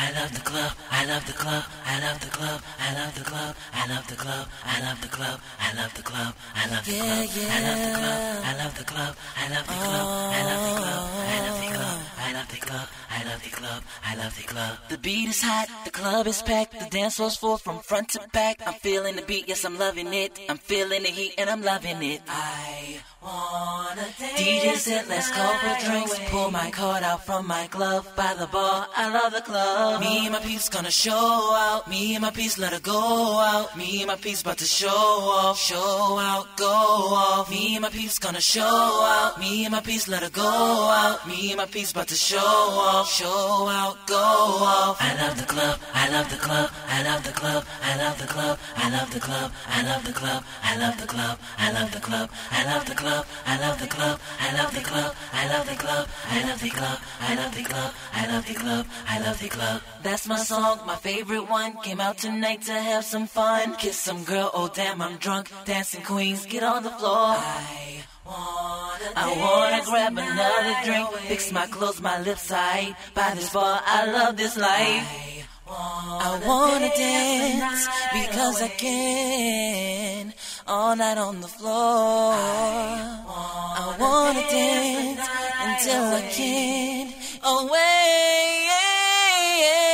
I love the club, I love the club, I love the club, I love the club, I love the club, I love the club, I love the club, I love the club, I love the club, I love the club, I love the club, I love the club, I love the club, I love the club, I love the club, I love the club. The beat is hot, the club is packed, the dance floor's full from front to back. I'm feeling the beat, yes I'm loving it. I'm feeling the heat and I'm loving it. I dance. DJ said let's call for drinks. Pull my card out from my glove by the bar. I love the club. Me and my peeps gonna show out. Me and my peeps let her go out. Me and my peeps about to show off. Show out, go off. Me and my peeps gonna show out. Me and my peeps let her go out. Me and my peeps about to show off. Show out, go off. I love the club. I love the club. I love the club. I love the club. I love the club. I love the club. I love the club. I love the club. I love the club. I love the club. I love the club. I love the club. I love the club. I love the club. I love the club. I love the club. That's my song, my favorite one. Came out tonight to have some fun. Kiss some girl, oh damn, I'm drunk. Dancing queens, get on the floor. I wanna, I wanna grab another drink. Fix my clothes, my lips tight. By this bar, I love this life. I wanna dance because I can all night on the floor. I wanna dance until I can't. Oh wait.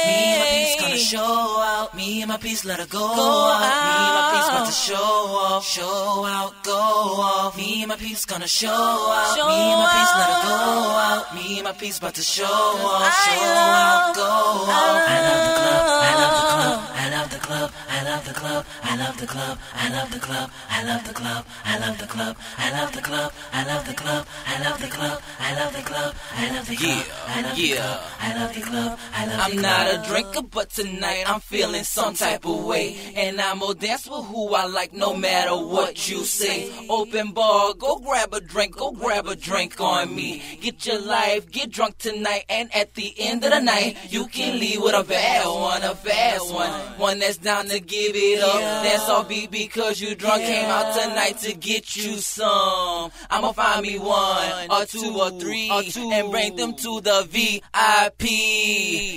Me and my peeps gonna show out. Me and my peeps let her go, out. Me and my peeps about to show off. Show out, go off. Me and my peeps gonna show out. Me and my peeps let her go out. Me and my peeps about to show off. Show out, love the club. I love the club. I love the club. I love the club. I love the club. I love the club. I love the club. I love the club. I love the club. I love the club. I love the club. I love the club. I love the club. I'm not a drinker, but tonight I'm feeling some type of way. And I'm gonna dance with who I like, no matter what you say. Open bar, go grab a drink, go grab a drink on me. Get your life, get drunk tonight, and at the end of the night, you can leave with a bad one, a fast one. One that's down to give it up. That's all beat because you drunk. Came out tonight to get you some. I'ma find me one, or two, or three, or two, and bring them to the VIP.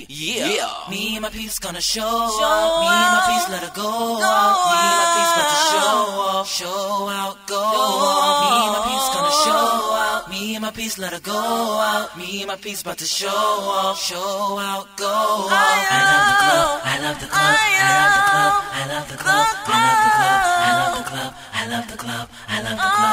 Yeah. Me and my peeps gonna show, out. Me and my peeps let her go, out. Me and my about to show off. Show out, go off. Me and my peeps gonna show out. Me and my peeps let her go out. Me and my peeps about to show off. Show out, go off. I love the club. I love the club. I love the club. I love the club. I love the club. I love the club. I love the club. I love the club.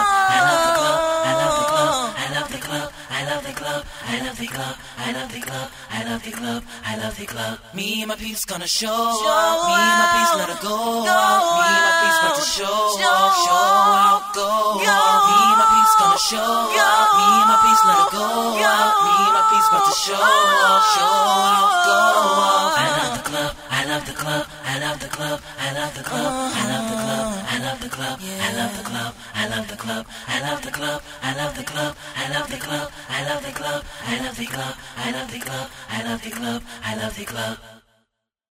I love the club. I love the club. I love the club. I love the club. I love the club. I love the club. I love the club. Me and my peeps gonna show out. Me and my peeps let her go out. Me and my peeps about to show out. Show out, go out. Me and my peeps gonna show out. Me and my peeps let her go out. Me and my peeps about to show out. Show club. I love the club. I love the club. I love the club. I love the club. I love the club. I love the club. I love the club. I love the club. I love the club. I love the club. I love the club. I love the club. I love the club. I love the club. I love the club.